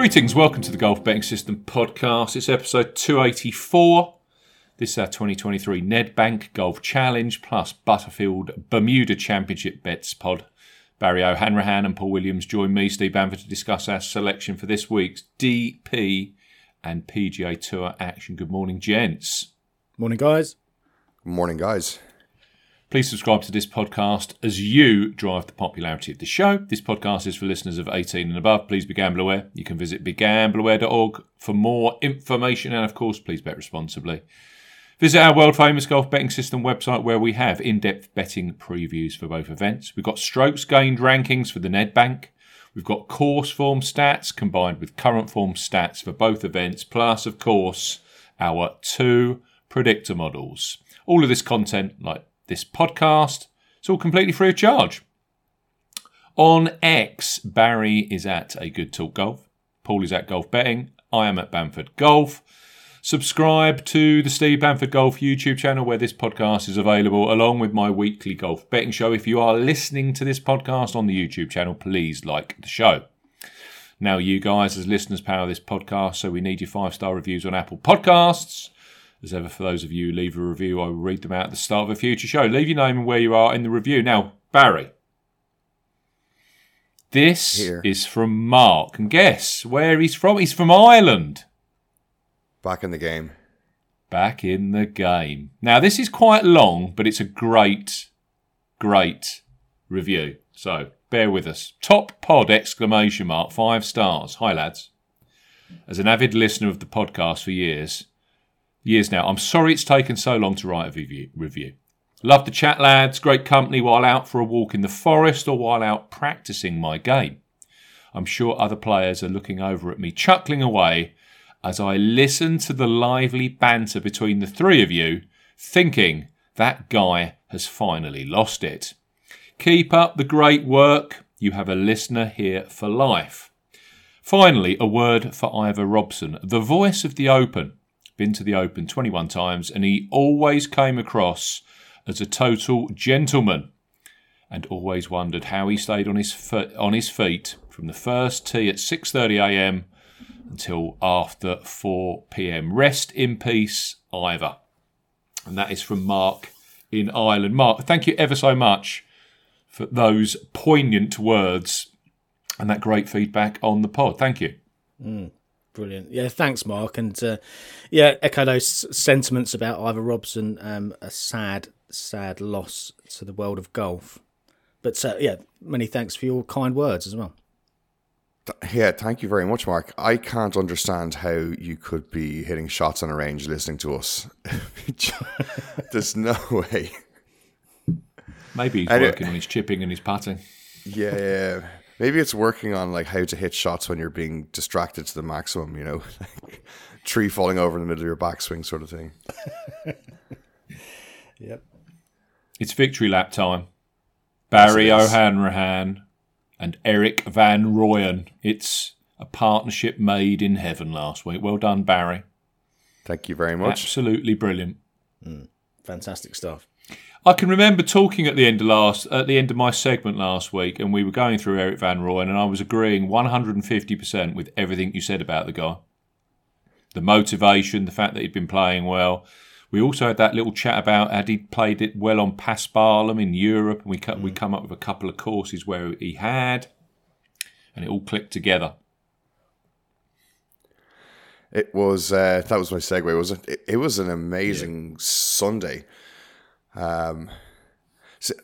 Greetings, welcome to the Golf Betting System podcast. It's episode 284. This is our 2023 Nedbank Golf Challenge plus Butterfield Bermuda Championship bets pod. Barry O'Hanrahan and Paul Williams join me, Steve Bamford, to discuss our selection for this week's DP and PGA Tour action. Good morning, gents. Morning, guys. Good morning, guys. Please subscribe to this podcast as you drive the popularity of the show. This podcast is for listeners of 18 and above. Please be gamble aware. You can visit begambleaware.org for more information. And of course, please bet responsibly. Visit our world famous golf betting system website where we have in depth betting previews for both events. We've got strokes gained rankings for the Nedbank. We've got course form stats combined with current form stats for both events, plus, of course, our two predictor models. All of this content, like this podcast, it's all completely free of charge. On X, Barry is at A Good Talk Golf. Paul is at Golf Betting. I am at Bamford Golf. Subscribe to the Steve Bamford Golf YouTube channel where this podcast is available, along with my weekly golf betting show. If you are listening to this podcast on the YouTube channel, please like the show. Now, you guys, as listeners, power this podcast, so we need your five star reviews on Apple Podcasts. As ever, for those of you who leave a review, I will read them out at the start of a future show. Leave your name and where you are in the review. Now, Barry, this Here. is from Mark, and guess where he's from? He's from Ireland Back in the game. back in the game. Now, this is quite long, but it's a great, great review. So bear with us. Top pod exclamation mark, five stars. Hi, lads. As an avid listener of the podcast for years, years now, I'm sorry it's taken so long to write a review. Love the chat, lads. Great company while out for a walk in the forest or while out practicing my game. I'm sure other players are looking over at me, chuckling away as I listen to the lively banter between the three of you, thinking that guy has finally lost it. Keep up the great work. You have a listener here for life. Finally, a word for Ivor Robson, the voice of the Open. Been to the Open 21 times, and he always came across as a total gentleman and always wondered how he stayed on his foot, on his feet from the first tee at 6:30 a.m. until after 4 p.m. Rest in peace, Ivor. And that is from Mark in Ireland. Mark, thank you ever so much for those poignant words and that great feedback on the pod. Thank you. Mm. Brilliant. Yeah, thanks, Mark. And uh, yeah, echo those sentiments about Ivor Robson. Um, a sad, sad loss to the world of golf. But uh, yeah, many thanks for your kind words as well. Yeah, thank you very much, Mark. I can't understand how you could be hitting shots on a range listening to us. There's no way. Maybe he's I do- working on his chipping and his putting. Yeah, yeah. Maybe it's working on like how to hit shots when you're being distracted to the maximum, you know? Like tree falling over in the middle of your backswing sort of thing. Yep. It's victory lap time. Barry Yes. O'Hanrahan and Eric Van Rooyen. It's a partnership made in heaven last week. Well done, Barry. Thank you very much. Absolutely brilliant. Mm, fantastic stuff. I can remember talking at the end of last at the end of my segment last week, and we were going through Eric Van Rooyen, and I was agreeing 150% with everything you said about the guy. The motivation, the fact that he'd been playing well. We also had that little chat about had he played it well on Paspalum in Europe, and we cut, we come up with a couple of courses where he had, and it all clicked together. It was uh, that was my segue. It was it, it was an amazing Sunday. Um, so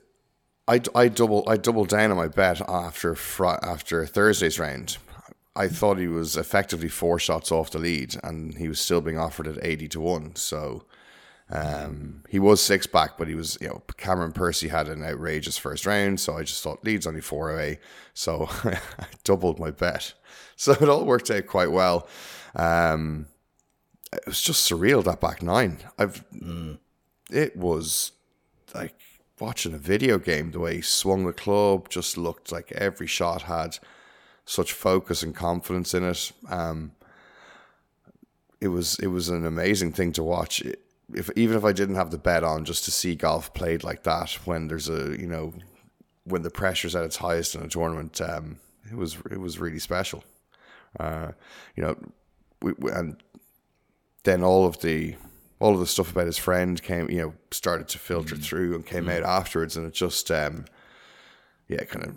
I, I double I doubled down on my bet after fri- after Thursday's round. I thought he was effectively four shots off the lead, and he was still being offered at eighty to one. So Um, he was six back, but he was, you know, Cameron Percy had an outrageous first round, so I just thought lead's only four away, so I doubled my bet. So it all worked out quite well. Um, it was just surreal that back nine. I've, it was like watching a video game. The way he swung the club just looked like every shot had such focus and confidence in it. Um, it was it was an amazing thing to watch. If even if I didn't have the bet on, just to see golf played like that when there's a you know when the pressure's at its highest in a tournament, um, it was it was really special. Uh, you know, we, we, and then all of the all of the stuff about his friend came, you know, started to filter through and came out afterwards, and it just, um, yeah, kind of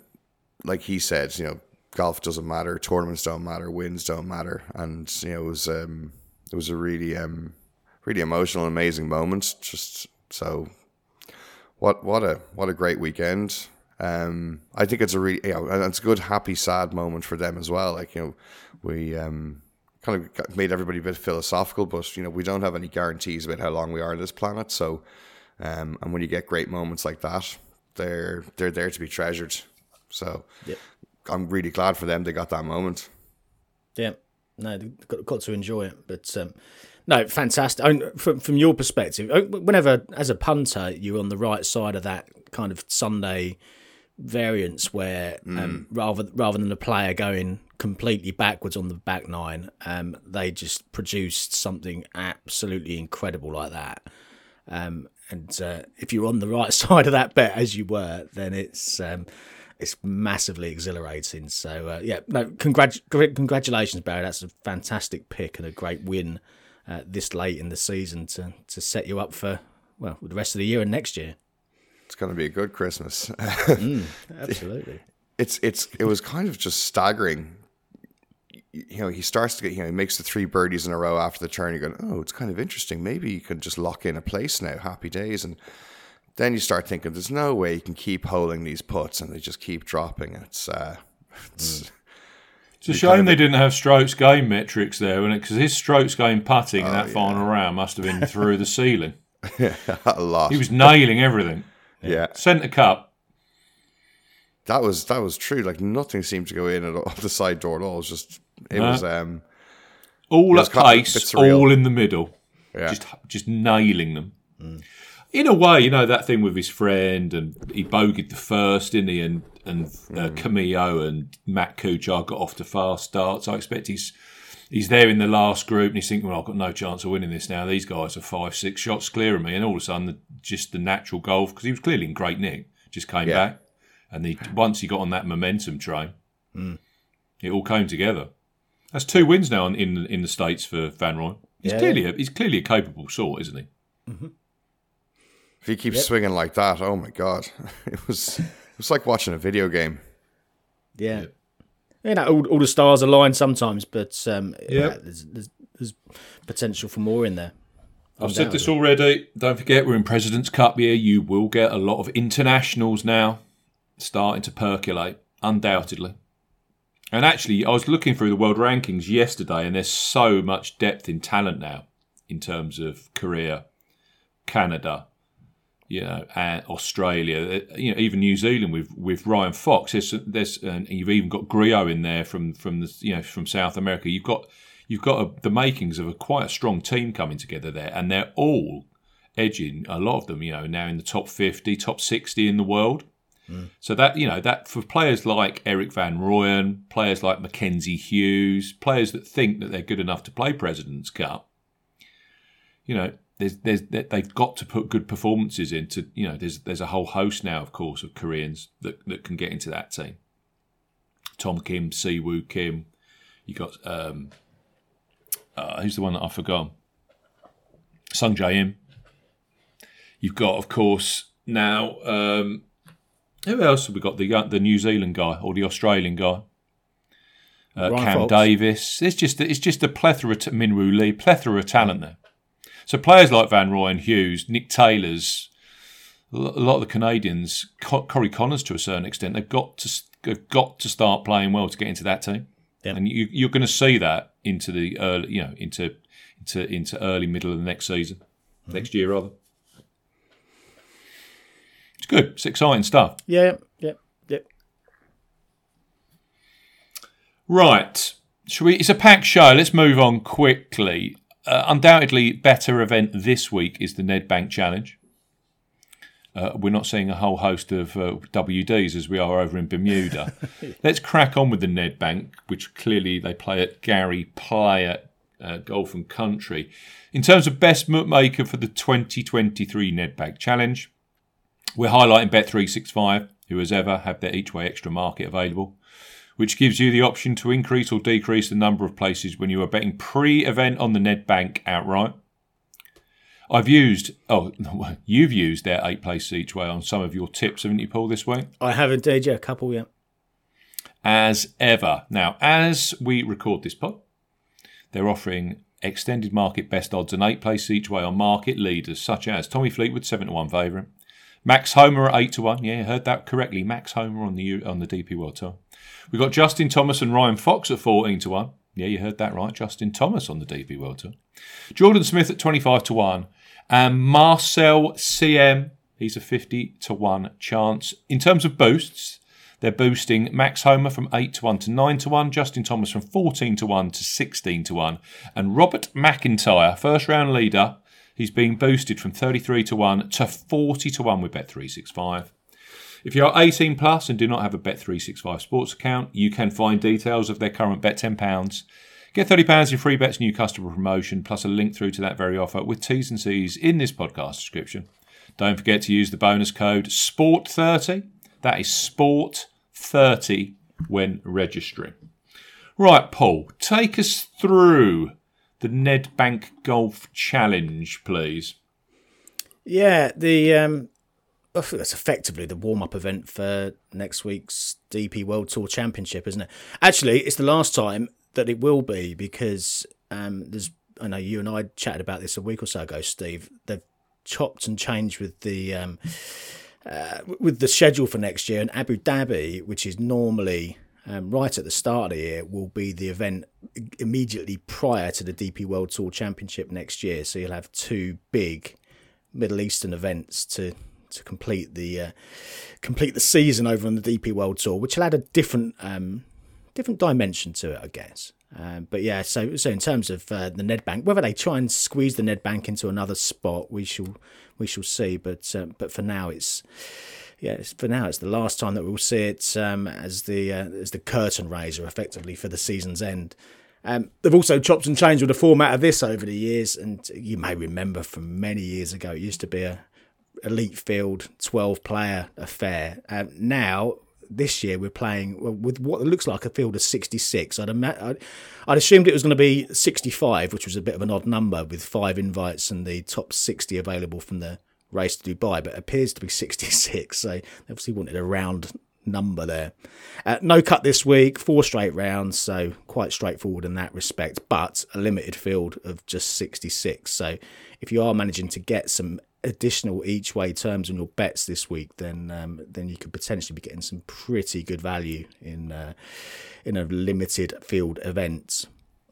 like he said, you know, golf doesn't matter, tournaments don't matter, wins don't matter, and you know, it was um, it was a really um, really emotional, and amazing moment. Just so, what what a what a great weekend. Um, I think it's a really, you know, it's a good, happy, sad moment for them as well. Like you know, we um, kind of made everybody a bit philosophical, but you know, we don't have any guarantees about how long we are on this planet. So, um, and when you get great moments like that, they're they're there to be treasured. So. I'm really glad for them they got that moment. Yeah, no, they've got, got to enjoy it. But um, no, fantastic. I mean, from from your perspective, uh, whenever as a punter you're on the right side of that kind of Sunday variance, where um, rather rather than a player going completely backwards on the back nine, um, they just produced something absolutely incredible like that. Um, and uh, if you're on the right side of that bet, as you were, then it's um, it's massively exhilarating. So uh, yeah, no, congrat- gr- congratulations, Barry. That's a fantastic pick and a great win uh, this late in the season to to set you up for well the rest of the year and next year. It's going to be a good Christmas. Absolutely. it's it's it was kind of just staggering. You know, he starts to get you know he makes the three birdies in a row after the turn. You're going, oh, it's kind of interesting. Maybe you can just lock in a place now. Happy days, and then you start thinking, there's no way you can keep holding these putts, and they just keep dropping. It's uh, it's It's a shame they didn't have strokes gained metrics there, because his strokes gained putting Oh, in that final round must have been through the ceiling. a lot. He was nailing everything. Yeah, Centre cup, that was that was true. Like nothing seemed to go in at all, the side door at all. It was just it No. was um all at kind of a bit pace, all in the middle, yeah. just just nailing them. In a way, you know that thing with his friend, and he bogeyed the first, didn't he? And and uh, Camilo and Matt Kuchar got off to fast starts. I expect he's he's there in the last group, and he's thinking, "Well, I've got no chance of winning this now. These guys are five, six shots clear of me." And all of a sudden, the, just the natural golf because he was clearly in great nick, just came Yeah. back, and he once he got on that momentum train, hmm. it all came together. That's two wins now in in, in the states for Van Rooyen. He's Yeah, clearly a, he's clearly a capable sort, isn't he? Mm-hmm. If he keeps swinging like that, oh my god, it was it was like watching a video game. Yeah. You know, all, all the stars align sometimes, but um, yeah, there's, there's, there's potential for more in there. I've said this already. Don't forget, we're in President's Cup year. You will get a lot of internationals now starting to percolate, undoubtedly. And actually, I was looking through the world rankings yesterday, and there's so much depth in talent now in terms of Korea, Canada, you know, Australia, uh, you know, even New Zealand with with Ryan Fox. There's, there's and you've even got Grillo in there from from the you know from South America. You've got you've got a, the makings of a quite a strong team coming together there, and they're all edging a lot of them. You know, now in the top fifty, top sixty in the world. So that you know that for players like Eric Van Rooyen, players like Mackenzie Hughes, players that think that they're good enough to play Presidents Cup, you know, there's there's they've got to put good performances into. You know, there's there's a whole host now, of course, of Koreans that that can get into that team. Tom Kim, Siwoo Kim, you got um, uh, who's the one that I forgot? Sung Jae Im. You've got, of course, now um, who else have we got? The the New Zealand guy or the Australian guy? Uh, Cam Fox. Davis. It's just it's just a plethora. Of, Minwoo Lee, plethora of talent there. So players like Van Rooyen, Hughes, Nick Taylor's, a lot of the Canadians, Corey Conners to a certain extent, they've got to have got to start playing well to get into that team, Yeah. and you, you're going to see that into the early, you know, into into into early middle of the next season. Mm-hmm. next year rather. It's good. It's exciting stuff. Yeah, yeah, yeah. Right. Shall we? It's a packed show. Let's move on quickly. Uh, undoubtedly, better event this week is the Nedbank Challenge. Uh, we're not seeing a whole host of uh, WDs as we are over in Bermuda. Let's crack on with the Nedbank, which clearly they play at Gary Player uh, Golf and Country. In terms of best bookmaker for the 2023 Nedbank Challenge, we're highlighting Bet365, who as ever have their each way extra market available, which gives you the option to increase or decrease the number of places when you are betting pre event on the Nedbank outright. I've used, oh, you've used their eight places each way on some of your tips, haven't you, Paul, this week? I have indeed, yeah, a couple, yeah. As ever. Now, as we record this pod, they're offering extended market best odds and eight places each way on market leaders such as Tommy Fleetwood, 7 to 1 favourite. Max Homa at 8 to 1. Yeah, you heard that correctly. Max Homa on the on the DP World Tour. We've got Justin Thomas and Ryan Fox at 14 to 1. Yeah, you heard that right. Justin Thomas on the DP World Tour. Jordan Smith at 25 to 1. And Marcel Siem, he's a 50 to 1 chance. In terms of boosts, they're boosting Max Homa from 8 to 1 to 9 to 1, Justin Thomas from 14 to 1 to 16 to 1, and Robert McIntyre, first round leader, he's being boosted from 33 to 1 to 40 to 1 with Bet365. If you are 18 plus and do not have a Bet365 sports account, you can find details of their current Bet £10 Get £30 in free bets, new customer promotion, plus a link through to that very offer with T's and C's in this podcast description. Don't forget to use the bonus code SPORT30. That is SPORT30 when registering. Right, Paul, take us through the Nedbank Golf Challenge, please. Yeah, the um, that's effectively the warm up event for next week's DP World Tour Championship, isn't it? Actually, it's the last time that it will be because um, there's. I know you and I chatted about this a week or so ago, Steve. They've chopped and changed with the um, uh, with the schedule for next year, and Abu Dhabi, which is normally um, right at the start of the year, will be the event immediately prior to the DP World Tour Championship next year. So you'll have two big Middle Eastern events to to complete the uh, complete the season over on the DP World Tour, which will add a different um, different dimension to it, I guess. Um, but yeah, so so in terms of uh, the Nedbank, whether they try and squeeze the Nedbank into another spot, we shall we shall see. But um, but for now, it's yeah, it's, for now it's the last time that we'll see it um, as the uh, as the curtain raiser, effectively for the season's end. Um, they've also chopped and changed with the format of this over the years, and you may remember from many years ago, it used to be a elite field, twelve player affair. Now this year we're playing with what looks like a field of 66. I'd, I'd, I'd assumed it was going to be 65, which was a bit of an odd number with five invites and the top 60 available from the race to Dubai, but appears to be 66. So they obviously wanted a round number there. Uh, no cut this week, four straight rounds, so quite straightforward in that respect, but a limited field of just 66. So if you are managing to get some additional each way terms on your bets this week, then um, then you could potentially be getting some pretty good value in uh, in a limited field event.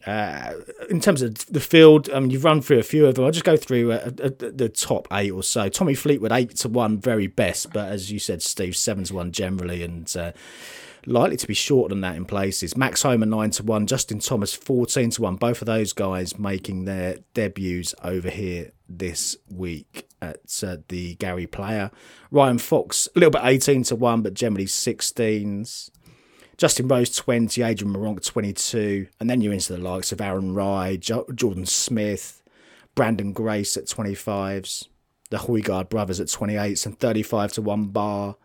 Uh, in terms of the field, I mean, you've run through a few of them. I'll just go through uh, uh, the top eight or so. Tommy Fleetwood eight to one, very best, but as you said, Steve seven to one generally, and uh, likely to be shorter than that in places. Max Homa 9 to 1, Justin Thomas 14 to 1. Both of those guys making their debuts over here this week at uh, the Gary Player. Ryan Fox a little bit 18 to 1, but generally 16s. Justin Rose 20, Adrian Meronk 22, and then you're into the likes of Aaron Rai, Jordan Smith, Branden Grace at 25s, the Højgaard brothers at 28s, and 35 to 1 bar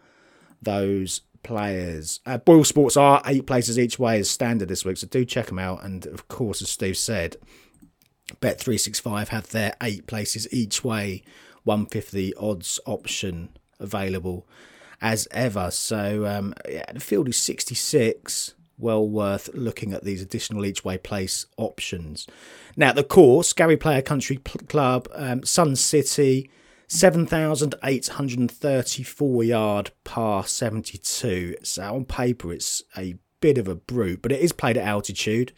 those players. Uh, Boyle Sports are eight places each way as standard this week, so do check them out. And of course, as Steve said, Bet365 have their eight places each way, 150 odds option available as ever. So um, yeah, the field is 66. Well worth looking at these additional each way place options. Now, the course, Gary Player Country Club, um, Sun City, 7,834 yard par 72. So on paper, it's a bit of a brute, but it is played at altitude.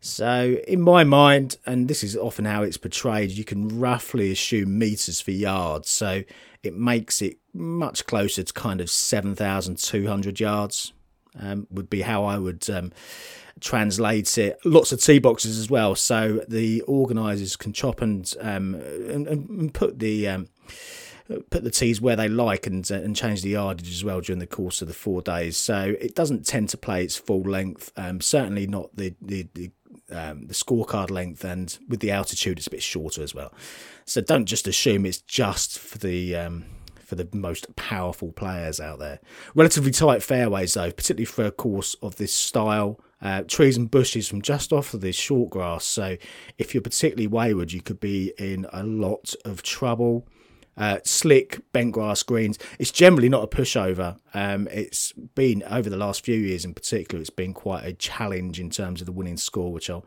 So, in my mind, and this is often how it's portrayed, you can roughly assume meters for yards. So, it makes it much closer to kind of 7,200 yards, um, would be how I would um, translate it. Lots of tee boxes as well. So, the organisers can chop and, um, and, and, put the. Put the tees where they like and uh, and change the yardage as well during the course of the four days. So it doesn't tend to play its full length. Um, certainly not the the, the um, the scorecard length, and with the altitude, it's a bit shorter as well. So don't just assume it's just for the um, for the most powerful players out there. Relatively tight fairways, though, particularly for a course of this style. Uh, trees and bushes from just off of this short grass. So if you're particularly wayward, you could be in a lot of trouble. Uh, slick bent grass greens. It's generally not a pushover. Um, it's been over the last few years, in particular, it's been quite a challenge in terms of the winning score, which I'll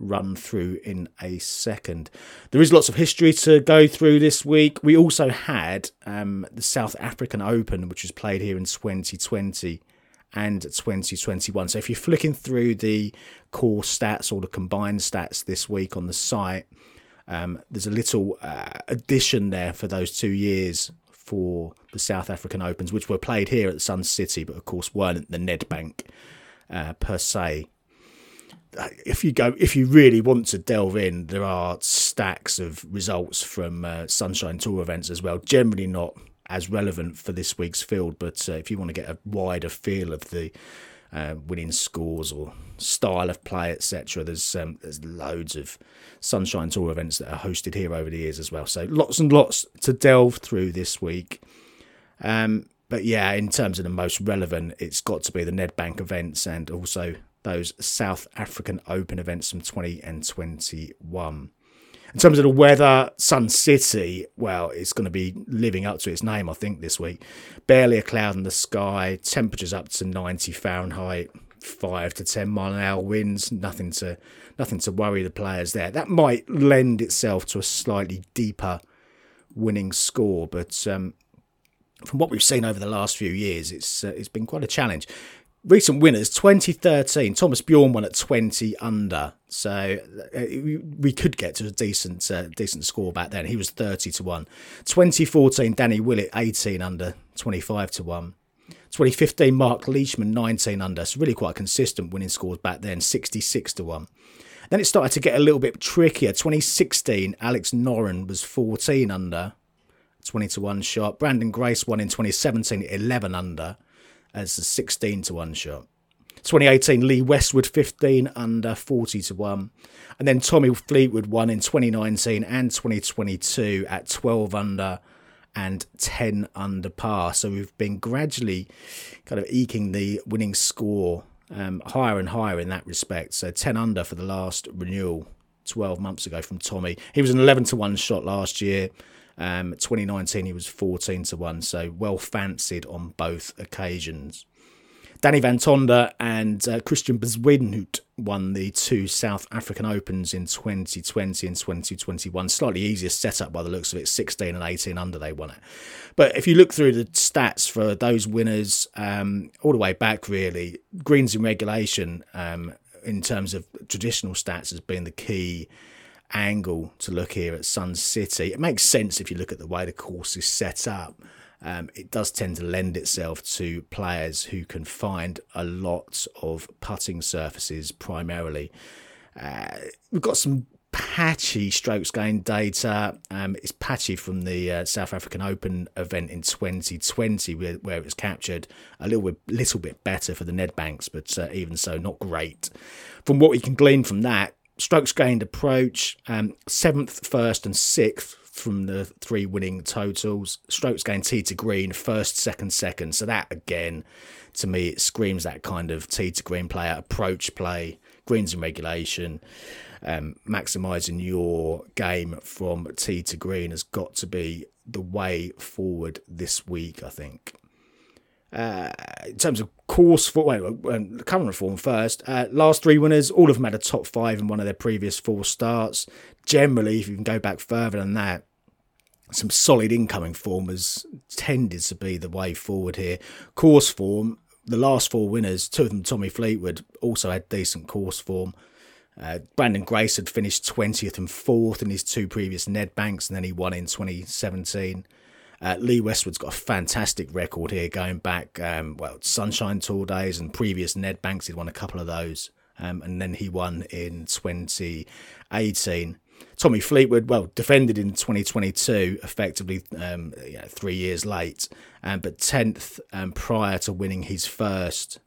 run through in a second. There is lots of history to go through this week. We also had um, the South African Open, which was played here in 2020 and 2021. So if you're flicking through the core stats or the combined stats this week on the site, um, there's a little uh, addition there for those two years for the South African Opens, which were played here at Sun City, but of course weren't the Nedbank uh, per se. Uh, if you go, if you really want to delve in, there are stacks of results from uh, Sunshine Tour events as well. Generally not as relevant for this week's field, but uh, if you want to get a wider feel of the uh, winning scores or style of play, etc. There's um, there's loads of Sunshine Tour events that are hosted here over the years as well. So lots and lots to delve through this week. Um, but yeah, in terms of the most relevant, it's got to be the Nedbank events and also those South African Open events from 20 and 21. In terms of the weather, Sun City, well, it's going to be living up to its name, I think, this week. Barely a cloud in the sky, temperatures up to 90 Fahrenheit, five to 10 mile an hour winds, nothing to, nothing to worry the players there. That might lend itself to a slightly deeper winning score, but um, from what we've seen over the last few years, it's uh, it's been quite a challenge recent winners 2013 thomas bjorn won at 20 under. So uh, we could get to a decent uh, decent score back then. He was 30 to 1 2014 danny willett 18 under 25 to 1 2015 mark leishman 19 under. So really quite consistent winning scores back then 66 to 1 then it started to get a little bit trickier. 2016 alex noren was 14 under 20 to 1 shot. Branden grace won in 2017 11 under as a 16 to 1 shot. 2018, Lee Westwood 15 under 40 to 1. And then Tommy Fleetwood won in 2019 and 2022 at 12 under and 10 under par. So we've been gradually kind of eking the winning score um, higher and higher in that respect. So 10 under for the last renewal 12 months ago from Tommy. He was an 11 to 1 shot last year. Um, 2019, he was 14 to 1, so well fancied on both occasions. Danny Van Tonder and uh, Christiaan Bezuidenhout won the two South African Opens in 2020 and 2021. Slightly easier setup by the looks of it, 16 and 18 under they won it. But if you look through the stats for those winners, um, all the way back really, greens in regulation um, in terms of traditional stats has been the key angle to look here at Sun City. It makes sense if you look at the way the course is set up. Um, it does tend to lend itself to players who can find a lot of putting surfaces primarily. Uh, we've got some patchy strokes gained data. Um, it's patchy from the uh, South African Open event in 2020, where, where, it was captured a little bit, little bit better for the Nedbanks, but uh, even so, not great. From what we can glean from that, strokes gained approach, um, seventh, first, and sixth from the three winning totals. Strokes gained tee to green, first, second, second. So that again, to me, it screams that kind of tee to green player approach play, greens in regulation. Um, maximising your game from tee to green has got to be the way forward this week, I think. Uh, in terms of course for wait, um, current form first. Uh, last three winners, all of them had a top five in one of their previous four starts. Generally, if you can go back further than that, some solid incoming form has tended to be the way forward here. Course form, the last four winners, two of them Tommy Fleetwood, also had decent course form. Uh, Branden Grace had finished 20th and 4th in his two previous Nedbanks, and then he won in 2017. Uh, Lee Westwood's got a fantastic record here going back, um, well, Sunshine Tour days and previous Nedbanks. He'd won a couple of those. Um, and then he won in 2018. Tommy Fleetwood, well, defended in 2022, effectively um, yeah, three years late, um, but 10th um, prior to winning his first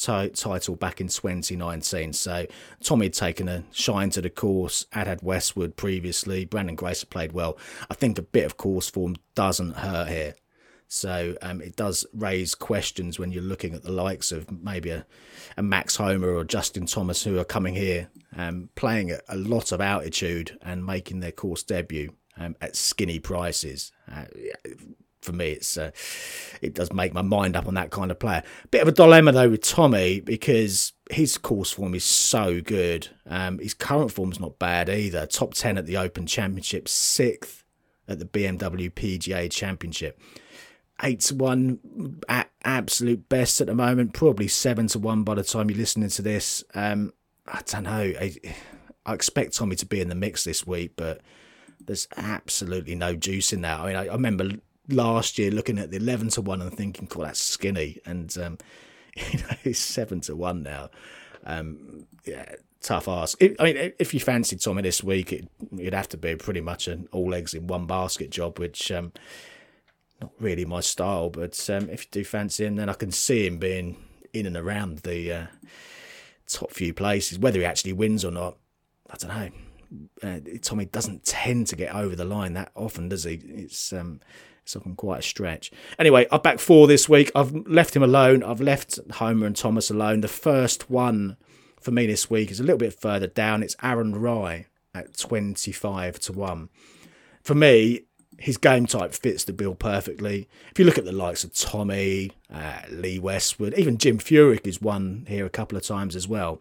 t- title back in 2019. So Tommy had taken a shine to the course, had had Westwood previously. Branden Grace had played well. I think a bit of course form doesn't hurt here. So um, it does raise questions when you're looking at the likes of maybe a, a Max Homa or Justin Thomas who are coming here, um, playing at a lot of altitude and making their course debut um, at skinny prices. Uh, for me, it's uh, it does make my mind up on that kind of player. Bit of a dilemma though with Tommy because his course form is so good. Um, his current form's not bad either. Top ten at the Open Championship, sixth at the BMW PGA Championship. Eight to one at absolute best at the moment. Probably seven to one by the time you're listening to this. Um, I don't know. I, I expect Tommy to be in the mix this week, but there's absolutely no juice in that. I mean, I, I remember last year looking at the 11 to 1 and thinking, cool, that's skinny. And, um, you know, he's 7 to 1 now. Um, yeah, tough ask. It, I mean, if you fancied Tommy this week, it, would have to be pretty much an all eggs in one basket job, which, um, not really my style. But um, if you do fancy him, then I can see him being in and around the uh, top few places. Whether he actually wins or not, I don't know. Uh, Tommy doesn't tend to get over the line that often, does he? It's um, it's often quite a stretch. Anyway, I back four this week. I've left him alone. I've left Homa and Thomas alone. The first one for me this week is a little bit further down. It's Aaron Rai at 25 to 1. For me, his game type fits the bill perfectly. If you look at the likes of Tommy, uh, Lee Westwood, even Jim Furyk has won here a couple of times as well.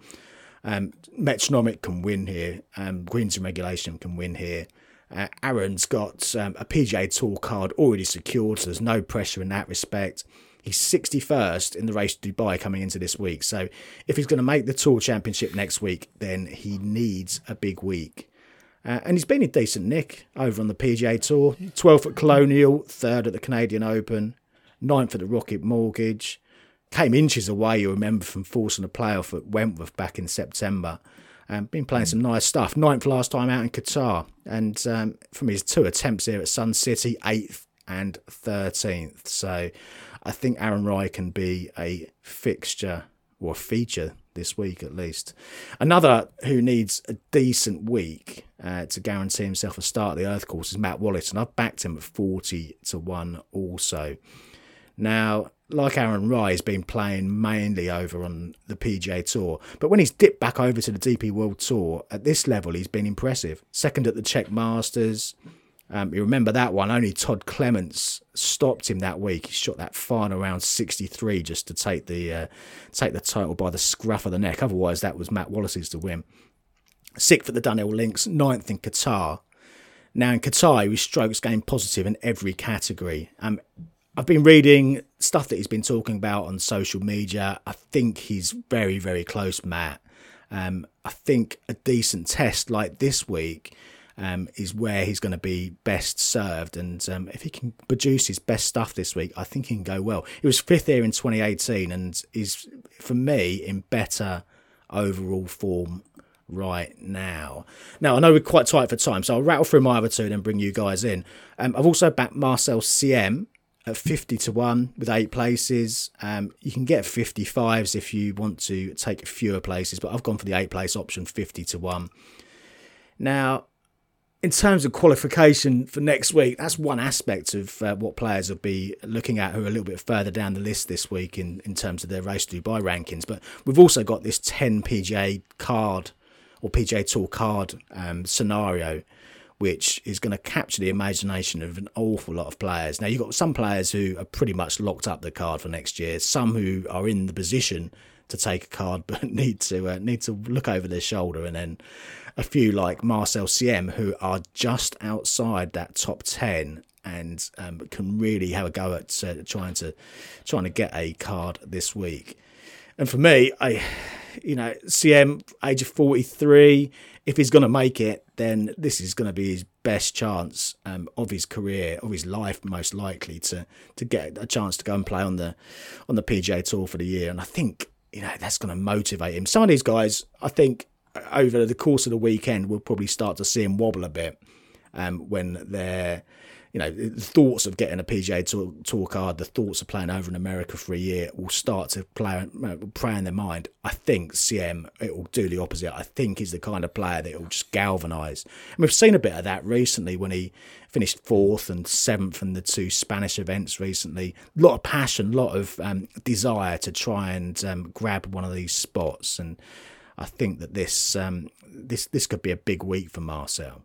Um, Metronomic can win here. Um, Greens and Regulation can win here. Uh, Aaron's got um, a PGA Tour card already secured, so there's no pressure in that respect. He's 61st in the race to Dubai coming into this week. So if he's going to make the Tour Championship next week, then he needs a big week. Uh, and he's been in decent nick over on the PGA Tour. 12th at Colonial, 3rd at the Canadian Open, 9th at the Rocket Mortgage. Came inches away, you remember, from forcing a playoff at Wentworth back in September. Um, been playing some nice stuff. Ninth last time out in Qatar, and um, from his two attempts here at Sun City, eighth and thirteenth. So I think Aaron Rai can be a fixture or a feature this week at least. Another who needs a decent week uh, to guarantee himself a start at the Earth Course is Matt Wallace, and I've backed him at forty to one also. Now like Aaron Rai, has been playing mainly over on the PGA Tour. But when he's dipped back over to the DP World Tour, at this level, he's been impressive. Second at the Czech Masters. Um, you remember that one? Only Todd Clements stopped him that week. He shot that final round 63 just to take the uh, take the title by the scruff of the neck. Otherwise, that was Matt Wallace's to win. Sixth at the Dunhill Links, ninth in Qatar. Now in Qatar, he was strokes gained positive in every category. Um, I've been reading stuff that he's been talking about on social media. I think he's very, very close, Matt. Um, I think a decent test like this week um, is where he's going to be best served. And um, if he can produce his best stuff this week, I think he can go well. He was fifth here in 2018 and is, for me, in better overall form right now. Now, I know we're quite tight for time, so I'll rattle through my other two and then bring you guys in. Um, I've also backed Marcel Siem at 50 to 1 with eight places. Um, you can get 55s if you want to take fewer places, but I've gone for the eight place option 50 to 1. Now, in terms of qualification for next week, that's one aspect of uh, what players will be looking at who are a little bit further down the list this week in, in terms of their race to Dubai rankings. But we've also got this 10 PGA card or PGA Tour card um, scenario which is going to capture the imagination of an awful lot of players. Now, you've got some players who are pretty much locked up the card for next year, some who are in the position to take a card but need to uh, need to look over their shoulder, and then a few like Marcel Siem who are just outside that top 10 and um, can really have a go at uh, trying to trying to get a card this week. And for me, I you know, Siem, age of 43, if he's going to make it, then this is going to be his best chance um, of his career, of his life, most likely to to get a chance to go and play on the on the PGA Tour for the year. And I think you know that's going to motivate him. Some of these guys, I think, over the course of the weekend, we'll probably start to see him wobble a bit um, when they're you know, the thoughts of getting a PGA tour, tour, card, the thoughts of playing over in America for a year will start to play, play in their mind. I think Siem, it will do the opposite. I think he's the kind of player that will just galvanise. And we've seen a bit of that recently when he finished fourth and seventh in the two Spanish events recently. A lot of passion, a lot of um, desire to try and um, grab one of these spots. And I think that this um, this this could be a big week for Marcel.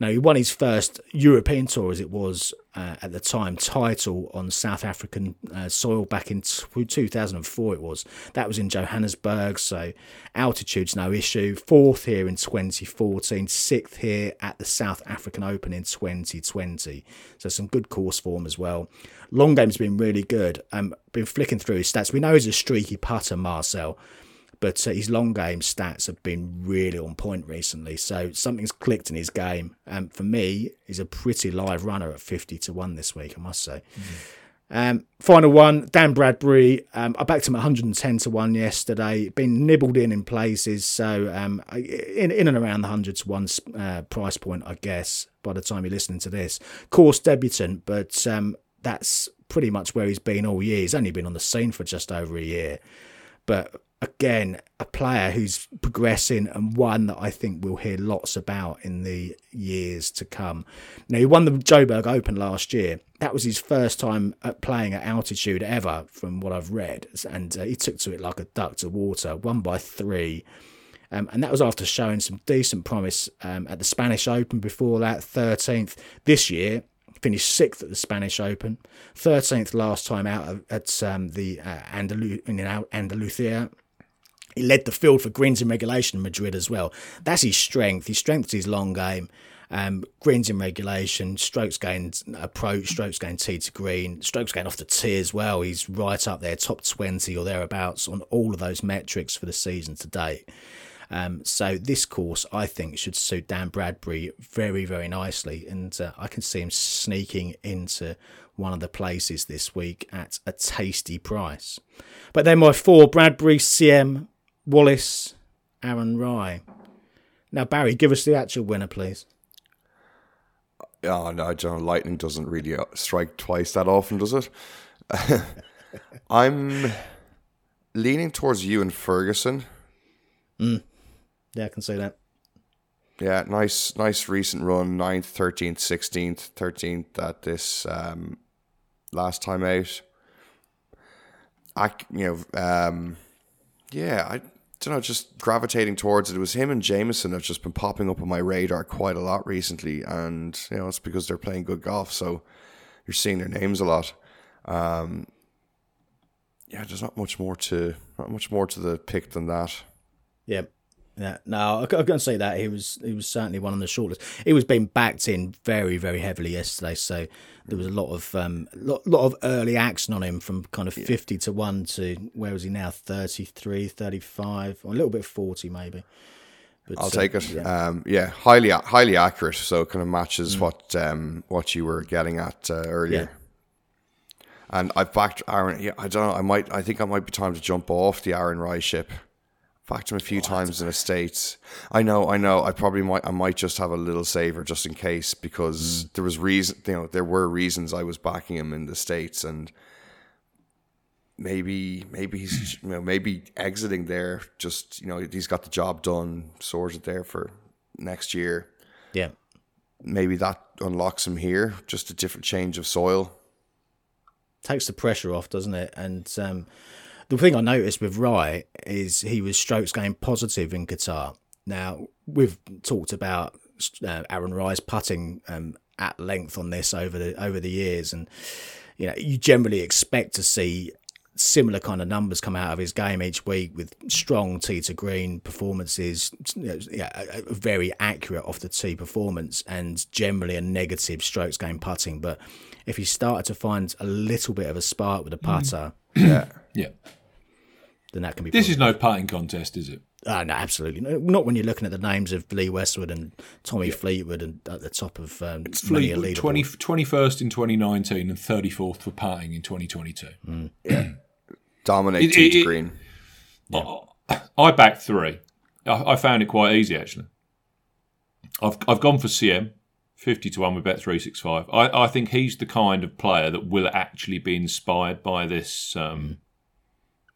Now, he won his first European tour, as it was uh, at the time, title on South African uh, soil back in t- 2004. It was that was in Johannesburg, so altitude's no issue. Fourth here in 2014, sixth here at the South African Open in 2020. So some good course form as well. Long game's been really good. Um, been flicking through his stats. We know he's a streaky putter, Marcel but uh, his long game stats have been really on point recently. So something's clicked in his game. And um, for me, he's a pretty live runner at 50 to 1 this week, I must say. Mm. Um, final one, Dan Bradbury. Um, I backed him 110 to 1 yesterday. Been nibbled in in places. So um, in, in and around the 100 to 1 uh, price point, I guess, by the time you're listening to this. Course debutant, but um, that's pretty much where he's been all year. He's only been on the scene for just over a year. But again, a player who's progressing and one that I think we'll hear lots about in the years to come. Now, he won the Joburg Open last year. That was his first time at playing at altitude ever, from what I've read. And uh, he took to it like a duck to water, won by three. Um, and that was after showing some decent promise um, at the Spanish Open before that, 13th. This year, finished sixth at the Spanish Open, 13th last time out at um, the uh, Andalu- in Andalusia he led the field for greens in regulation in Madrid as well. That's his strength. His strength is his long game. Um, greens in regulation, strokes gained approach, strokes gained tee to green, strokes gained off the tee as well. He's right up there, top 20 or thereabouts on all of those metrics for the season to date. Um, so this course, I think, should suit Dan Bradbury very, very nicely, and uh, I can see him sneaking into one of the places this week at a tasty price. But then my four: Bradbury, Siem, Wallace, Aaron Rai. Now, Barry, give us the actual winner, please. Oh, no, John Lightning doesn't really uh, strike twice that often, does it? I'm leaning towards Ewen Ferguson. Mm. Yeah, I can see that. Yeah, nice, nice recent run. 9th, 13th, 16th, 13th at this um, last time out. I, you know, um, yeah, I don't know, just gravitating towards it. It was him and Jamieson have just been popping up on my radar quite a lot recently, and you know it's because they're playing good golf, so you're seeing their names a lot. Um, yeah, there's not much more to not much more to the pick than that. Yeah, yeah, no, I can say that he was he was certainly one on the shortlist. He was being backed in very very heavily yesterday, so there was a lot of um lot, lot of early action on him from kind of 50 to 1 to where is he now 33 35 or a little bit 40 maybe but, I'll uh, take it. Yeah. Um, yeah, highly highly accurate. So it kind of matches mm. what um, what you were getting at uh, earlier. Yeah. And I've backed Aaron. Yeah, I don't know. I might. I think I might be time to jump off the Aaron Rai ship Backed him a few oh, times in the states. I know, I know. I probably might, I might just have a little saver just in case because mm. there was reason, you know, there were reasons I was backing him in the states, and maybe, maybe he's, you know, maybe exiting there. Just you know, he's got the job done, sorted there for next year. Yeah, maybe that unlocks him here. Just a different change of soil takes the pressure off, doesn't it? And um, the thing I noticed with Rai is he was strokes gained positive in Qatar. Now we've talked about uh, Aaron Rai's putting um, at length on this over the over the years, and you know you generally expect to see similar kind of numbers come out of his game each week with strong tee to green performances, you know, yeah, a very accurate off the tee performance, and generally a negative strokes gained putting. But if he started to find a little bit of a spark with a putter, yeah. Yeah. then that can be. This is no putting contest, is it? Ah, no, absolutely no, not when you're looking at the names of Lee Westwood and Tommy Fleetwood and at the top of um, many a Fleetwood, leaderboard. 20, 21st in 2019 and 34th for putting in 2022. Dominate It- tee it- to it- green. I backed three. I, I found it quite easy actually. I've I've gone for Siem, fifty to one with Bet three six five. I, I think he's the kind of player that will actually be inspired by this um,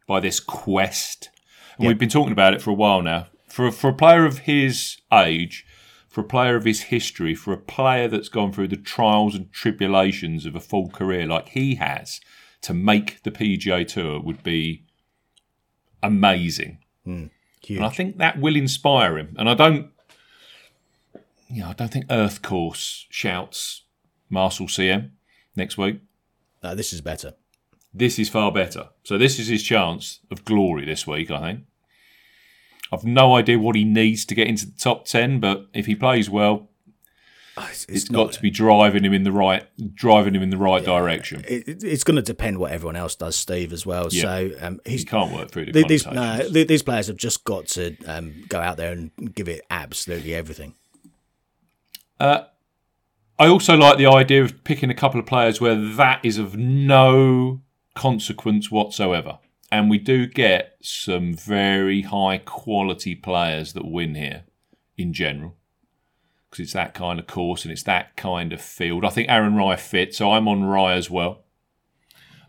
by this quest. And we've been talking about it for a while now. For for a player of his age, for a player of his history, for a player that's gone through the trials and tribulations of a full career like he has, to make the PGA Tour would be amazing. Huge. And I think that will inspire him. And I don't, you know, I don't think Earth Course shouts Marcel Siem next week. No, this is better. This is far better. So this is his chance of glory this week. I think. I've no idea what he needs to get into the top ten, but if he plays well, It's, it's got to be driving him in the right, driving him in the right direction. It, it- it's going to depend what everyone else does, Steve, as well. Yeah. So um, he's He can't work through the these no, these players have just got to um, go out there and give it absolutely everything. I also like the idea of picking a couple of players where that is of no consequence whatsoever. And we do get some very high quality players that win here in general. Because it's that kind of course and it's that kind of field. I think Aaron Rai fits, so I'm on Rai as well.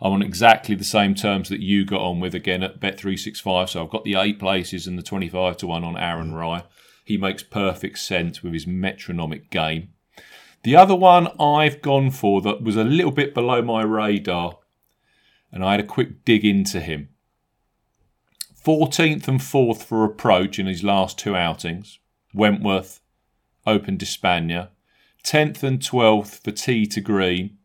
I'm on exactly the same terms that you got on with again at Bet365. So I've got the eight places and the 25 to 1 on Aaron Rai. He makes perfect sense with his metronomic game. The other one I've gone for that was a little bit below my radar, and I had a quick dig into him. 14th and 4th for approach in his last two outings. Wentworth, Open d'Espagna. 10th and 12th for tee to green.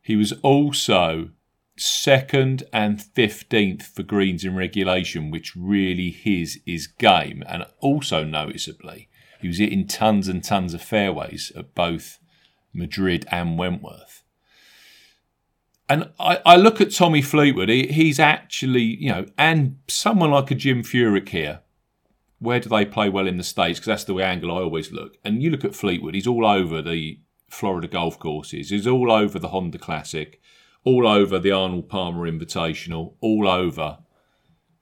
He was also second and 15th for greens in regulation, which really his is game. And also noticeably, he was hitting tons and tons of fairways at both Madrid and Wentworth. And I, I look at Tommy Fleetwood, he, he's actually, you know, and someone like a Jim Furyk here, where do they play well in the States? Because that's the way angle I always look. And you look at Fleetwood, he's all over the Florida golf courses, he's all over the Honda Classic, all over the Arnold Palmer Invitational, all over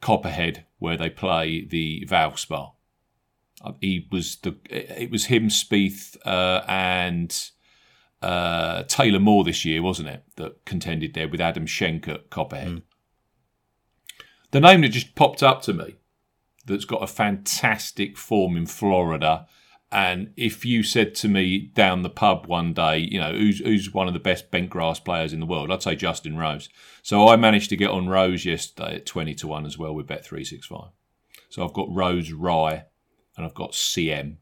Copperhead, where they play the Valspar. Uh, He was the. It was him, Spieth, uh, and uh, Taylor Moore this year, wasn't it? That contended there with Adam Schenk at Copperhead. The name that just popped up to me, that's got a fantastic form in Florida. And if you said to me down the pub one day, you know, who's who's one of the best bent grass players in the world, I'd say Justin Rose. So I managed to get on Rose yesterday at twenty to one as well with Bet three six five. So I've got Rose Rai and I've got Siem.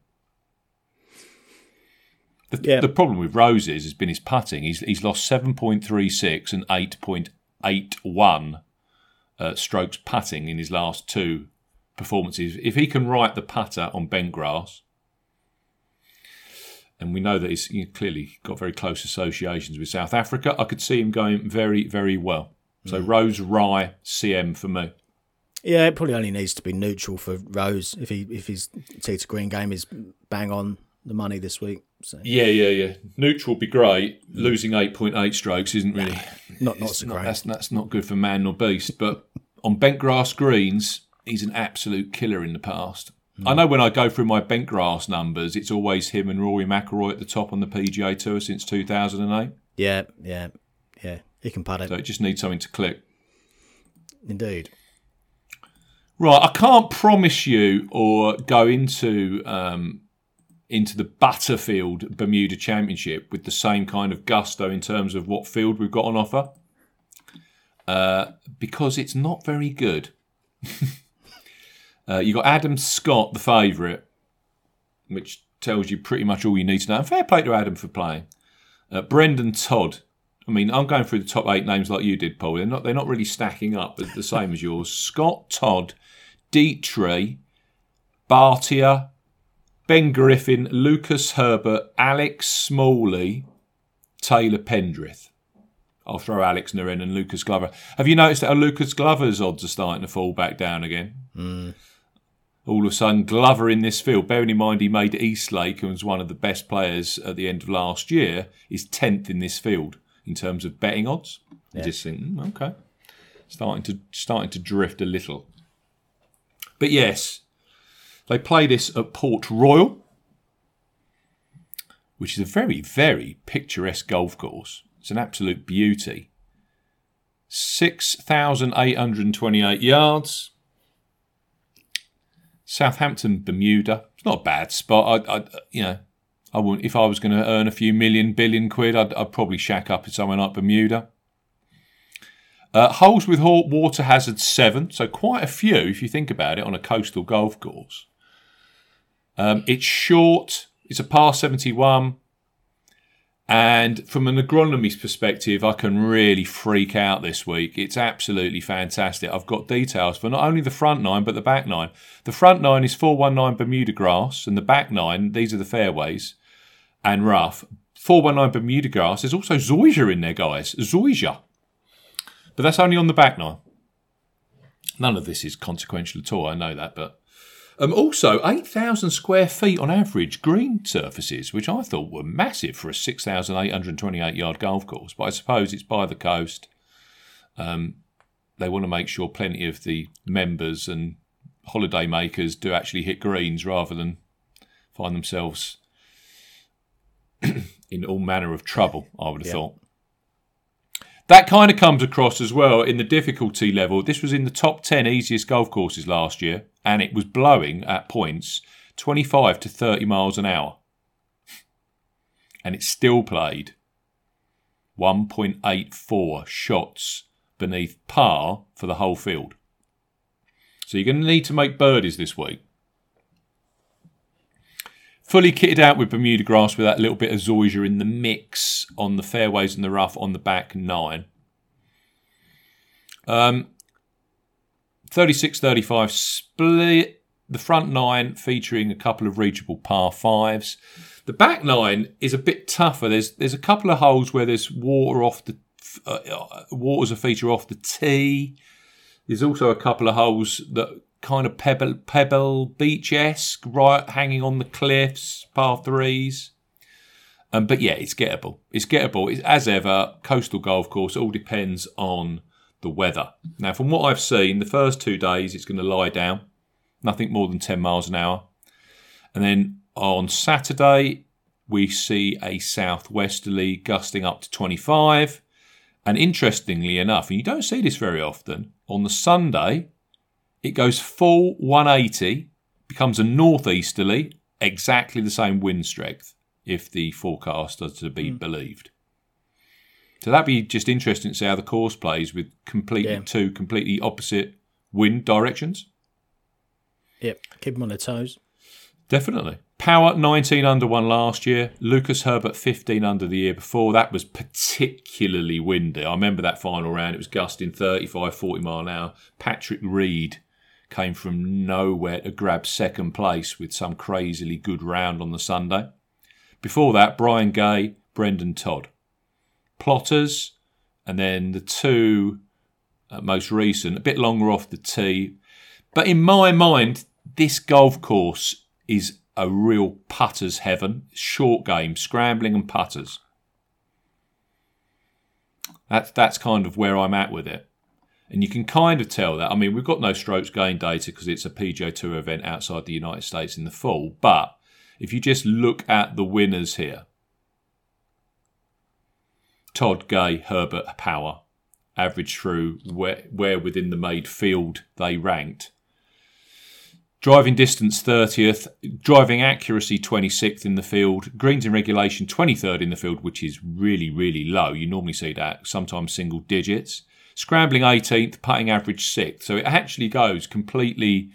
The, Yeah. the problem with Rose is has been his putting. He's he's lost seven point three six and eight point eight one uh, strokes putting in his last two performances. If he can write the putter on bent grass, and we know that he's you know, clearly got very close associations with South Africa, I could see him going very, very well. So Rose Rai Siem for me. Yeah, it probably only needs to be neutral for Rose if he if his tee to green game is bang on the money this week. So Yeah, yeah, yeah. Neutral would be great. Losing eight point eight strokes isn't really not not so not- great. that's that's not good for man nor beast. But on bent grass greens, he's an absolute killer in the past. I know when I go through my bent grass numbers, it's always him and Rory McIlroy at the top on the PGA Tour since two thousand and eight. Yeah, yeah, yeah. He can putt it. So it just needs something to click. Indeed. Right, I can't promise you or go into um, into the Butterfield Bermuda Championship with the same kind of gusto in terms of what field we've got on offer, uh, because it's not very good. uh, you got Adam Scott, the favourite, which tells you pretty much all you need to know. And fair play to Adam for playing. Uh, Brendon Todd. I mean, I'm going through the top eight names like you did, Paul. They're not they're not really stacking up the, the same as yours. Scott Todd, Dietrich, Bhatia, Ben Griffin, Lucas Herbert, Alex Smalley, Taylor Pendrith. I'll throw Alex Noren and Lucas Glover. Have you noticed that Lucas Glover's odds are starting to fall back down again? All of a sudden, Glover in this field, bearing in mind he made Eastlake and was one of the best players at the end of last year, is 10th in this field in terms of betting odds. You just think, mm, okay, starting to starting to drift a little. But yes, they play this at Port Royal, which is a very, very picturesque golf course. It's an absolute beauty. 6,828 yards. Southampton, Bermuda. It's not a bad spot. I, I you know, I wouldn't. If I was going to earn a few million, billion quid, I'd, I'd probably shack up in somewhere like Bermuda. Uh, holes with water hazard seven, so quite a few if you think about it on a coastal golf course. Um, it's short. It's a par seventy-one. And from an agronomy's perspective, I can really freak out this week. It's absolutely fantastic. I've got details for not only the front nine, but the back nine. The front nine is 419 Bermuda grass, and the back nine, these are the fairways and rough. 419 Bermuda grass. There's also Zoysia in there, guys. Zoysia. But that's only on the back nine. None of this is consequential at all, I know that, but um, also, 8,000 square feet on average green surfaces, which I thought were massive for a 6,828 yard golf course. But I suppose it's by the coast. Um, they want to make sure plenty of the members and holiday makers do actually hit greens rather than find themselves in all manner of trouble, I would have thought. That kind of comes across as well in the difficulty level. This was in the top 10 easiest golf courses last year, and it was blowing at points 25 to 30 miles an hour. And it still played 1.84 shots beneath par for the whole field. So you're going to need to make birdies this week. Fully kitted out with Bermuda grass with that little bit of zoysia in the mix on the fairways and the rough on the back nine. Um, 36 35 split. The front nine featuring a couple of reachable par fives. The back nine is a bit tougher. There's there's a couple of holes where there's water off the uh, uh, water's a feature off the tee. There's also a couple of holes that kind of pebble pebble beach esque, right hanging on the cliffs, par threes. Um, but yeah, it's gettable. It's gettable. It's, as ever, coastal golf course. All depends on the weather. Now, from what I've seen, the first two days it's going to lie down, nothing more than 10 miles an hour. And then on Saturday, we see a southwesterly gusting up to 25. And interestingly enough, and you don't see this very often, on the Sunday, it goes full 180, becomes a northeasterly, exactly the same wind strength, if the forecast are to be hmm. believed. So that'd be just interesting to see how the course plays with completely Yeah. two completely opposite wind directions. Yep, keep them on their toes. Definitely. Power 19 under one last year. Lucas Herbert 15 under the year before. That was particularly windy. I remember that final round. It was gusting 35, 40 mile an hour. Patrick Reed came from nowhere to grab second place with some crazily good round on the Sunday. Before that, Brian Gay, Brendon Todd. Plotters, and then the two uh, most recent, a bit longer off the tee. But in my mind, this golf course is a real putter's heaven. Short game, scrambling and putters. That's that's kind of where I'm at with it. And you can kind of tell that. I mean, we've got no strokes gain data because it's a PGA Tour event outside the United States in the fall. But if you just look at the winners here Todd, Gay, Herbert, Power, average through where, where within the made field they ranked. Driving distance 30th, driving accuracy 26th in the field, greens in regulation 23rd in the field, which is really, really low. You normally see that sometimes single digits. Scrambling 18th, putting average 6th. So it actually goes completely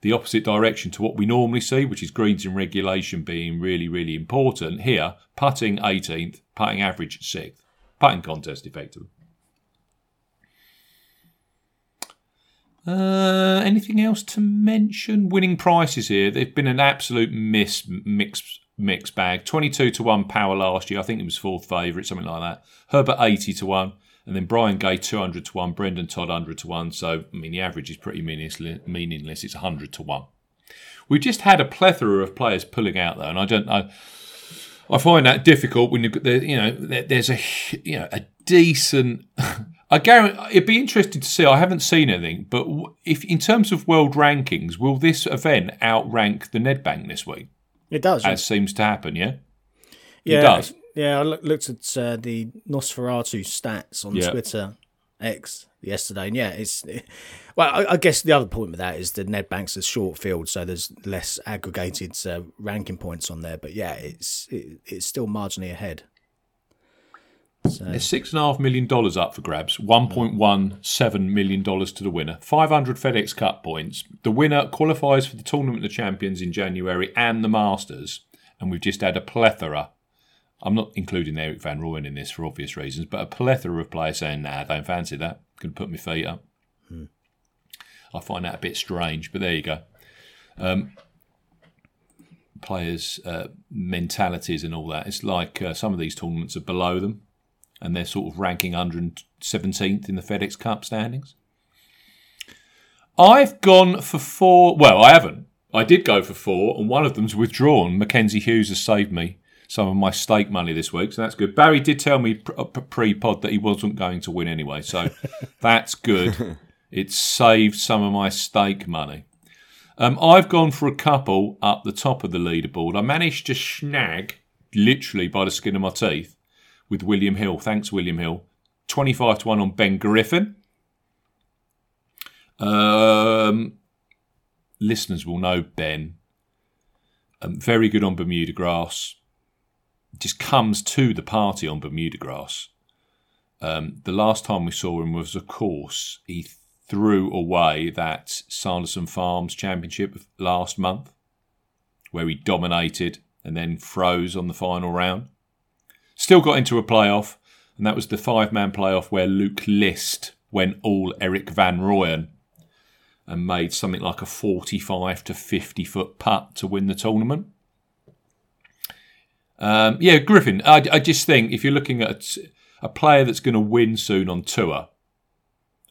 the opposite direction to what we normally see, which is greens in regulation being really, really important. Here, putting 18th, putting average 6th. Putting contest, effectively. Uh, anything else to mention? Winning prices here. They've been an absolute miss, mixed mixed bag. 22 to 1 power last year. I think it was fourth favourite, something like that. Herbert 80 to 1. And then Brian Gay 200 to 1. Brendon Todd 100 to 1. So, I mean, the average is pretty meaningless. It's 100 to 1. We've just had a plethora of players pulling out, though. And I don't know. I find that difficult when you've got you know, there's a, you know, a decent. I guarantee it'd be interesting to see. I haven't seen anything, but if in terms of world rankings, will this event outrank the Nedbank this week? It does, as yeah. seems to happen. Yeah, yeah, it does. Yeah, I looked at uh, the Nosferatu stats on yeah. Twitter X yesterday, and yeah, it's well. I, I, guess the other point with that is the Nedbank's a short field, so there's less aggregated uh, ranking points on there. But yeah, it's it, it's still marginally ahead. So. There's six and a half million dollars up for grabs. One point one seven million dollars to the winner. Five hundred FedEx Cup points. The winner qualifies for the Tournament of Champions in January and the Masters. And we've just had a plethora. I'm not including Eric van Rooyen in this for obvious reasons, but a plethora of players saying, "Nah, I don't fancy that. Can put my feet up." Hmm. I find that a bit strange, but there you go. Um, players' uh, mentalities and all that. It's like uh, some of these tournaments are below them and they're sort of ranking 117th in the FedEx Cup standings. I've gone for four. Well, I haven't. I did go for four, and one of them's withdrawn. Mackenzie Hughes has saved me some of my stake money this week, so that's good. Barry did tell me uh, pre pod that he wasn't going to win anyway, so that's good. It saved some of my stake money. Um, I've gone for a couple up the top of the leaderboard. I managed to snag, literally by the skin of my teeth, with William Hill. Thanks, William Hill. 25 to 1 on Ben Griffin. Um, listeners will know Ben. Um, very good on Bermuda grass. Just comes to the party on Bermuda grass. Um, the last time we saw him was, of course, he threw away that Sanderson Farms Championship last month, where he dominated and then froze on the final round. Still got into a playoff, and that was the five man playoff where Luke List went all Eric van Rooyen and made something like a 45 to 50 foot putt to win the tournament. Um, yeah, Griffin, I, I, just think if you're looking at a player that's going to win soon on tour,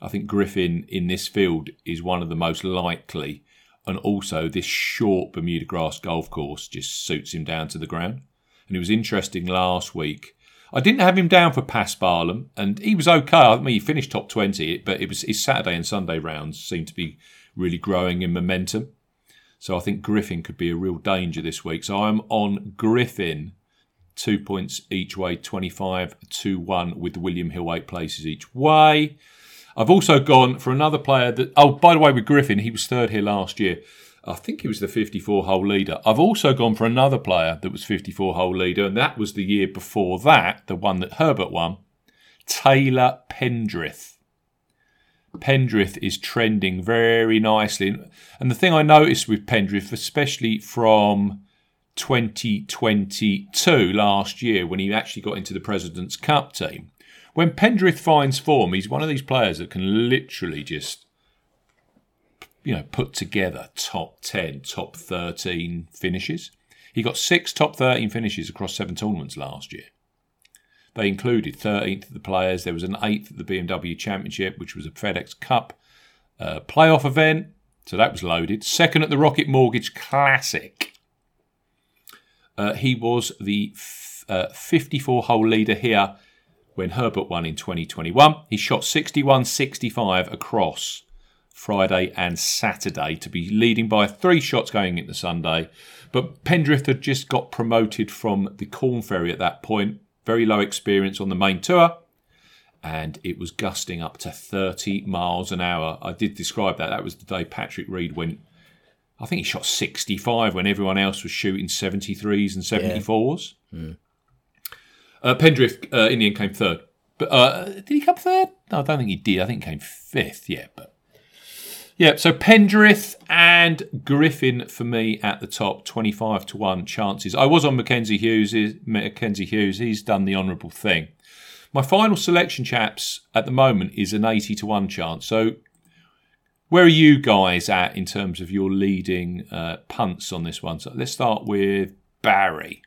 I think Griffin in this field is one of the most likely. And also, this short Bermuda grass golf course just suits him down to the ground and it was interesting last week. I didn't have him down for Paspalum, and he was okay. I mean, he finished top 20, but it was his Saturday and Sunday rounds seemed to be really growing in momentum. So I think Griffin could be a real danger this week. So I'm on Griffin, two points each way, 25 to 1 with William Hill, eight places each way. I've also gone for another player that, oh, by the way, with Griffin, he was third here last year. I think he was the 54 hole leader. I've also gone for another player that was 54 hole leader, and that was the year before that, the one that Herbert won, Taylor Pendrith. Pendrith is trending very nicely. And the thing I noticed with Pendrith, especially from 2022 last year, when he actually got into the President's Cup team, when Pendrith finds form, he's one of these players that can literally just you know, put together top 10, top 13 finishes. He got six top 13 finishes across seven tournaments last year. They included 13th of the players. There was an 8th at the BMW Championship, which was a FedEx Cup uh, playoff event. So that was loaded. Second at the Rocket Mortgage Classic. Uh, he was the f- uh, 54 hole leader here when Herbert won in 2021. He shot 61 65 across Friday and Saturday to be leading by three shots going into Sunday. But Pendrith had just got promoted from the Corn Ferry at that point. Very low experience on the main tour. And it was gusting up to 30 miles an hour. I did describe that. That was the day Patrick Reed went. I think he shot 65 when everyone else was shooting 73s and 74s. Yeah. Mm. Uh, Pendrith uh, in the end came third. But uh, did he come third? No, I don't think he did. I think he came fifth. Yeah, but yeah, so Pendrith and Griffin for me at the top, 25 to 1 chances. I was on Mackenzie Hughes. Mackenzie Hughes, he's done the honourable thing. My final selection, chaps, at the moment is an 80 to 1 chance. So where are you guys at in terms of your leading uh, punts on this one? So let's start with Barry.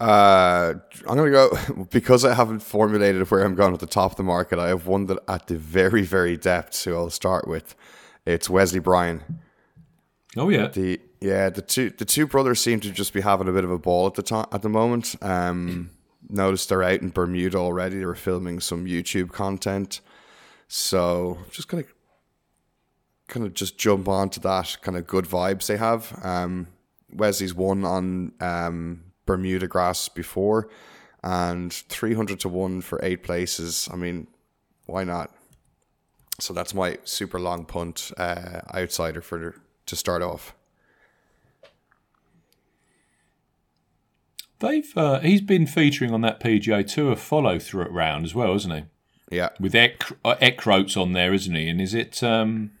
Uh, I'm gonna go because I haven't formulated where I'm going at the top of the market. I have one that at the very, very depths. Who I'll start with. It's Wesley Bryan. Oh yeah, The yeah, the two the two brothers seem to just be having a bit of a ball at the time at the moment. Um, noticed they're out in Bermuda already. They were filming some YouTube content, so I'm just gonna kind of just jump onto that kind of good vibes they have. Um, Wesley's won on um, Bermuda grass before, and three hundred to one for eight places. I mean, why not? So that's my super long punt uh, outsider for to start off. they've uh, he's been featuring on that PGA Tour follow through round as well, isn't he? Yeah, With Eck, uh, Eckroat's on there, isn't he? And is it um,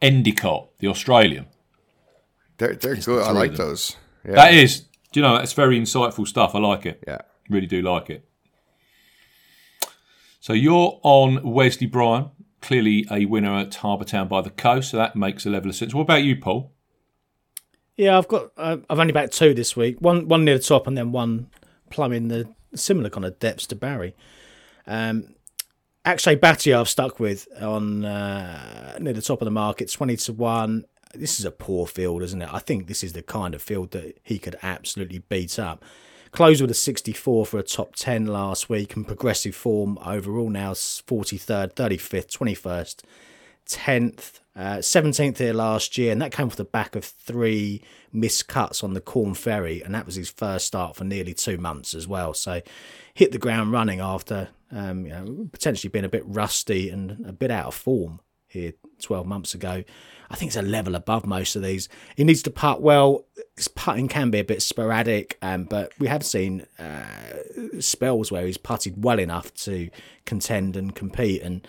Endycott, the Australian? they're they're the good. I like those. Yeah, That is, do you know, that's very insightful stuff. I like it. yeah. Really do like it. So you're on Wesley Bryan, clearly a winner at Harbour Town by the coast, so that makes a level of sense. What about you, Paul? Yeah, I've got. Uh, I've only about two this week. One one near the top, and then one plumbing the similar kind of depths to Barry. Um, Akshay Bhatia I've stuck with on uh, near the top of the market, twenty to one. This is a poor field, isn't it? I think this is the kind of field that he could absolutely beat up. Closed with a 64 for a top 10 last week and progressive form overall now 43rd, 35th, 21st, 10th, uh, 17th here last year, and that came off the back of three missed cuts on the Corn Ferry, and that was his first start for nearly two months as well. So hit the ground running after um, you know, potentially being a bit rusty and a bit out of form here 12 months ago. I think it's a level above most of these. He needs to putt well. His putting can be a bit sporadic, um, but we have seen uh, spells where he's putted well enough to contend and compete. And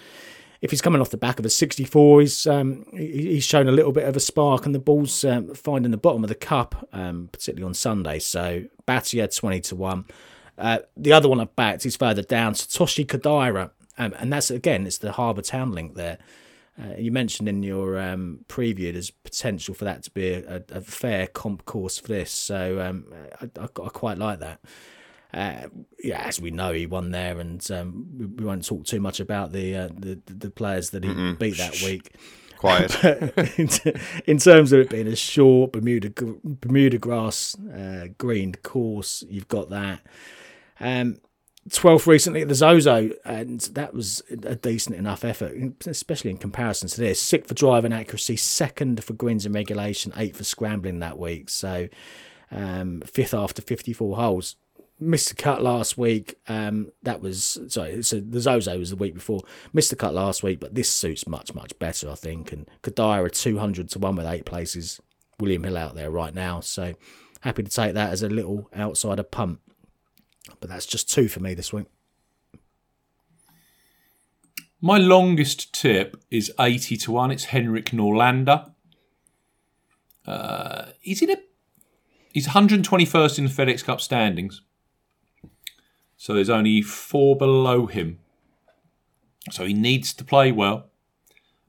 if he's coming off the back of a 64, he's um, he's shown a little bit of a spark, and the ball's um, finding the bottom of the cup, um, particularly on Sunday. So Bhatia 20 to one. Uh, the other one I've backed is further down, Satoshi Kodaira, um, and that's again it's the Harbour Town link there. Uh, you mentioned in your um, preview there's potential for that to be a, a, fair comp course for this, so um, I, I, I quite like that. Uh, yeah, as we know, he won there, and um, we, we won't talk too much about the uh, the, the players that he beat that week. Quiet. in, in terms of it being a short Bermuda Bermuda grass uh, greened course, you've got that. Um, 12th recently at the Zozo, and that was a decent enough effort, especially in comparison to this. Sixth for driving accuracy, second for greens and regulation, eighth for scrambling that week. So um, fifth after 54 holes. Missed the cut last week. Um, that was sorry. So the Zozo was the week before. Missed the cut last week, but this suits much much better, I think. And Kodaira two hundred to one with eight places. William Hill out there right now, so happy to take that as a little outsider pump. But that's just two for me this week. My longest tip is 80 to 1. It's Henrik Norlander. Uh, he's in a he's 121st in the FedEx Cup standings. So there's only four below him. So he needs to play well.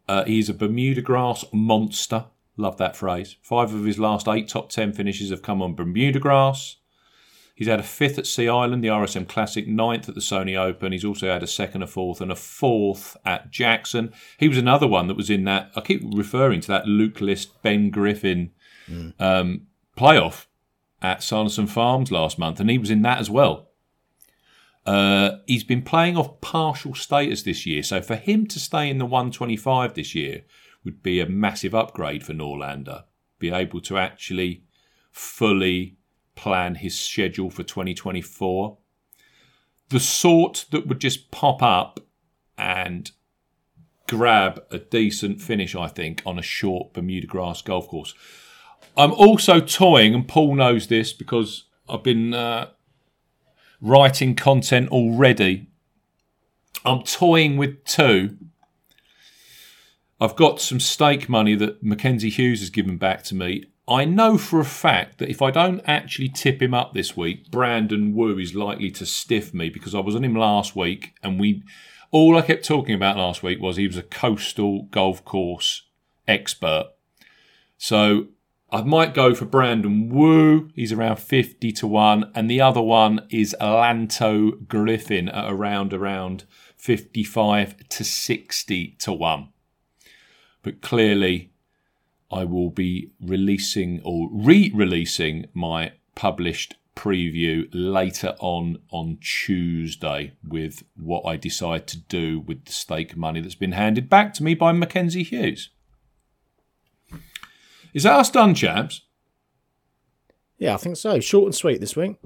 Uh, he's a Bermuda grass monster. Love that phrase. Five of his last eight top 10 finishes have come on Bermuda grass. He's had a fifth at Sea Island, the RSM Classic, ninth at the Sony Open. He's also had a second, a fourth, and a fourth at Jackson. He was another one that was in that. I keep referring to that Luke List, Ben Griffin um, playoff at Sanderson Farms last month, and he was in that as well. Uh, he's been playing off partial status this year, so for him to stay in the 125 this year would be a massive upgrade for Norlander. Be able to actually fully plan his schedule for 2024. The sort that would just pop up and grab a decent finish, I think, on a short Bermuda grass golf course. I'm also toying, and Paul knows this because I've been uh, writing content already. I'm toying with two. I've got some stake money that Mackenzie Hughes has given back to me. I know for a fact that if I don't actually tip him up this week, Brandon Wu is likely to stiff me because I was on him last week and we all I kept talking about last week was he was a coastal golf course expert. So I might go for Brandon Wu. He's around 50 to 1. And the other one is Lanto Griffin at around around 55 to 60 to 1. But clearly, I will be releasing or re releasing my published preview later on on Tuesday with what I decide to do with the stake money that's been handed back to me by Mackenzie Hughes. Is that us done, chaps? Yeah, I think so. Short and sweet this week.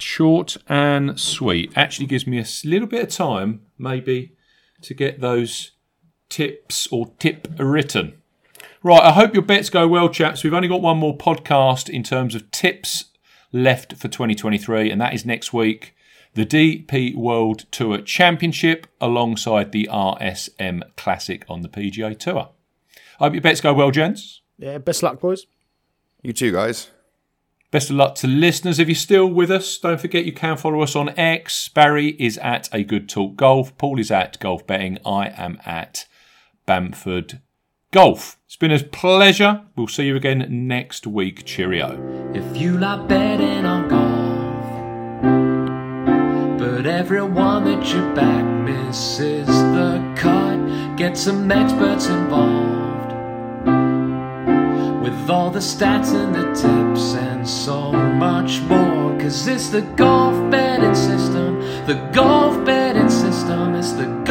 Short and sweet. Actually gives me a little bit of time, maybe, to get those tips or tip written. Right, I hope your bets go well, chaps. We've only got one more podcast in terms of tips left for 2023, and that is next week. The DP World Tour Championship alongside the RSM Classic on the PGA Tour. I hope your bets go well, gents. Yeah, best luck, boys. You too, guys. Best of luck to listeners. If you're still with us, don't forget you can follow us on X. Barry is at A Good Talk Golf. Paul is at Golf Betting. I am at Bamford Golf. It's been a pleasure. We'll see you again next week. Cheerio. If you like betting on golf, but everyone that you back misses the cut, get some experts involved with all the stats and the tips and so much more. Cause it's the golf betting system, the golf betting system, it's the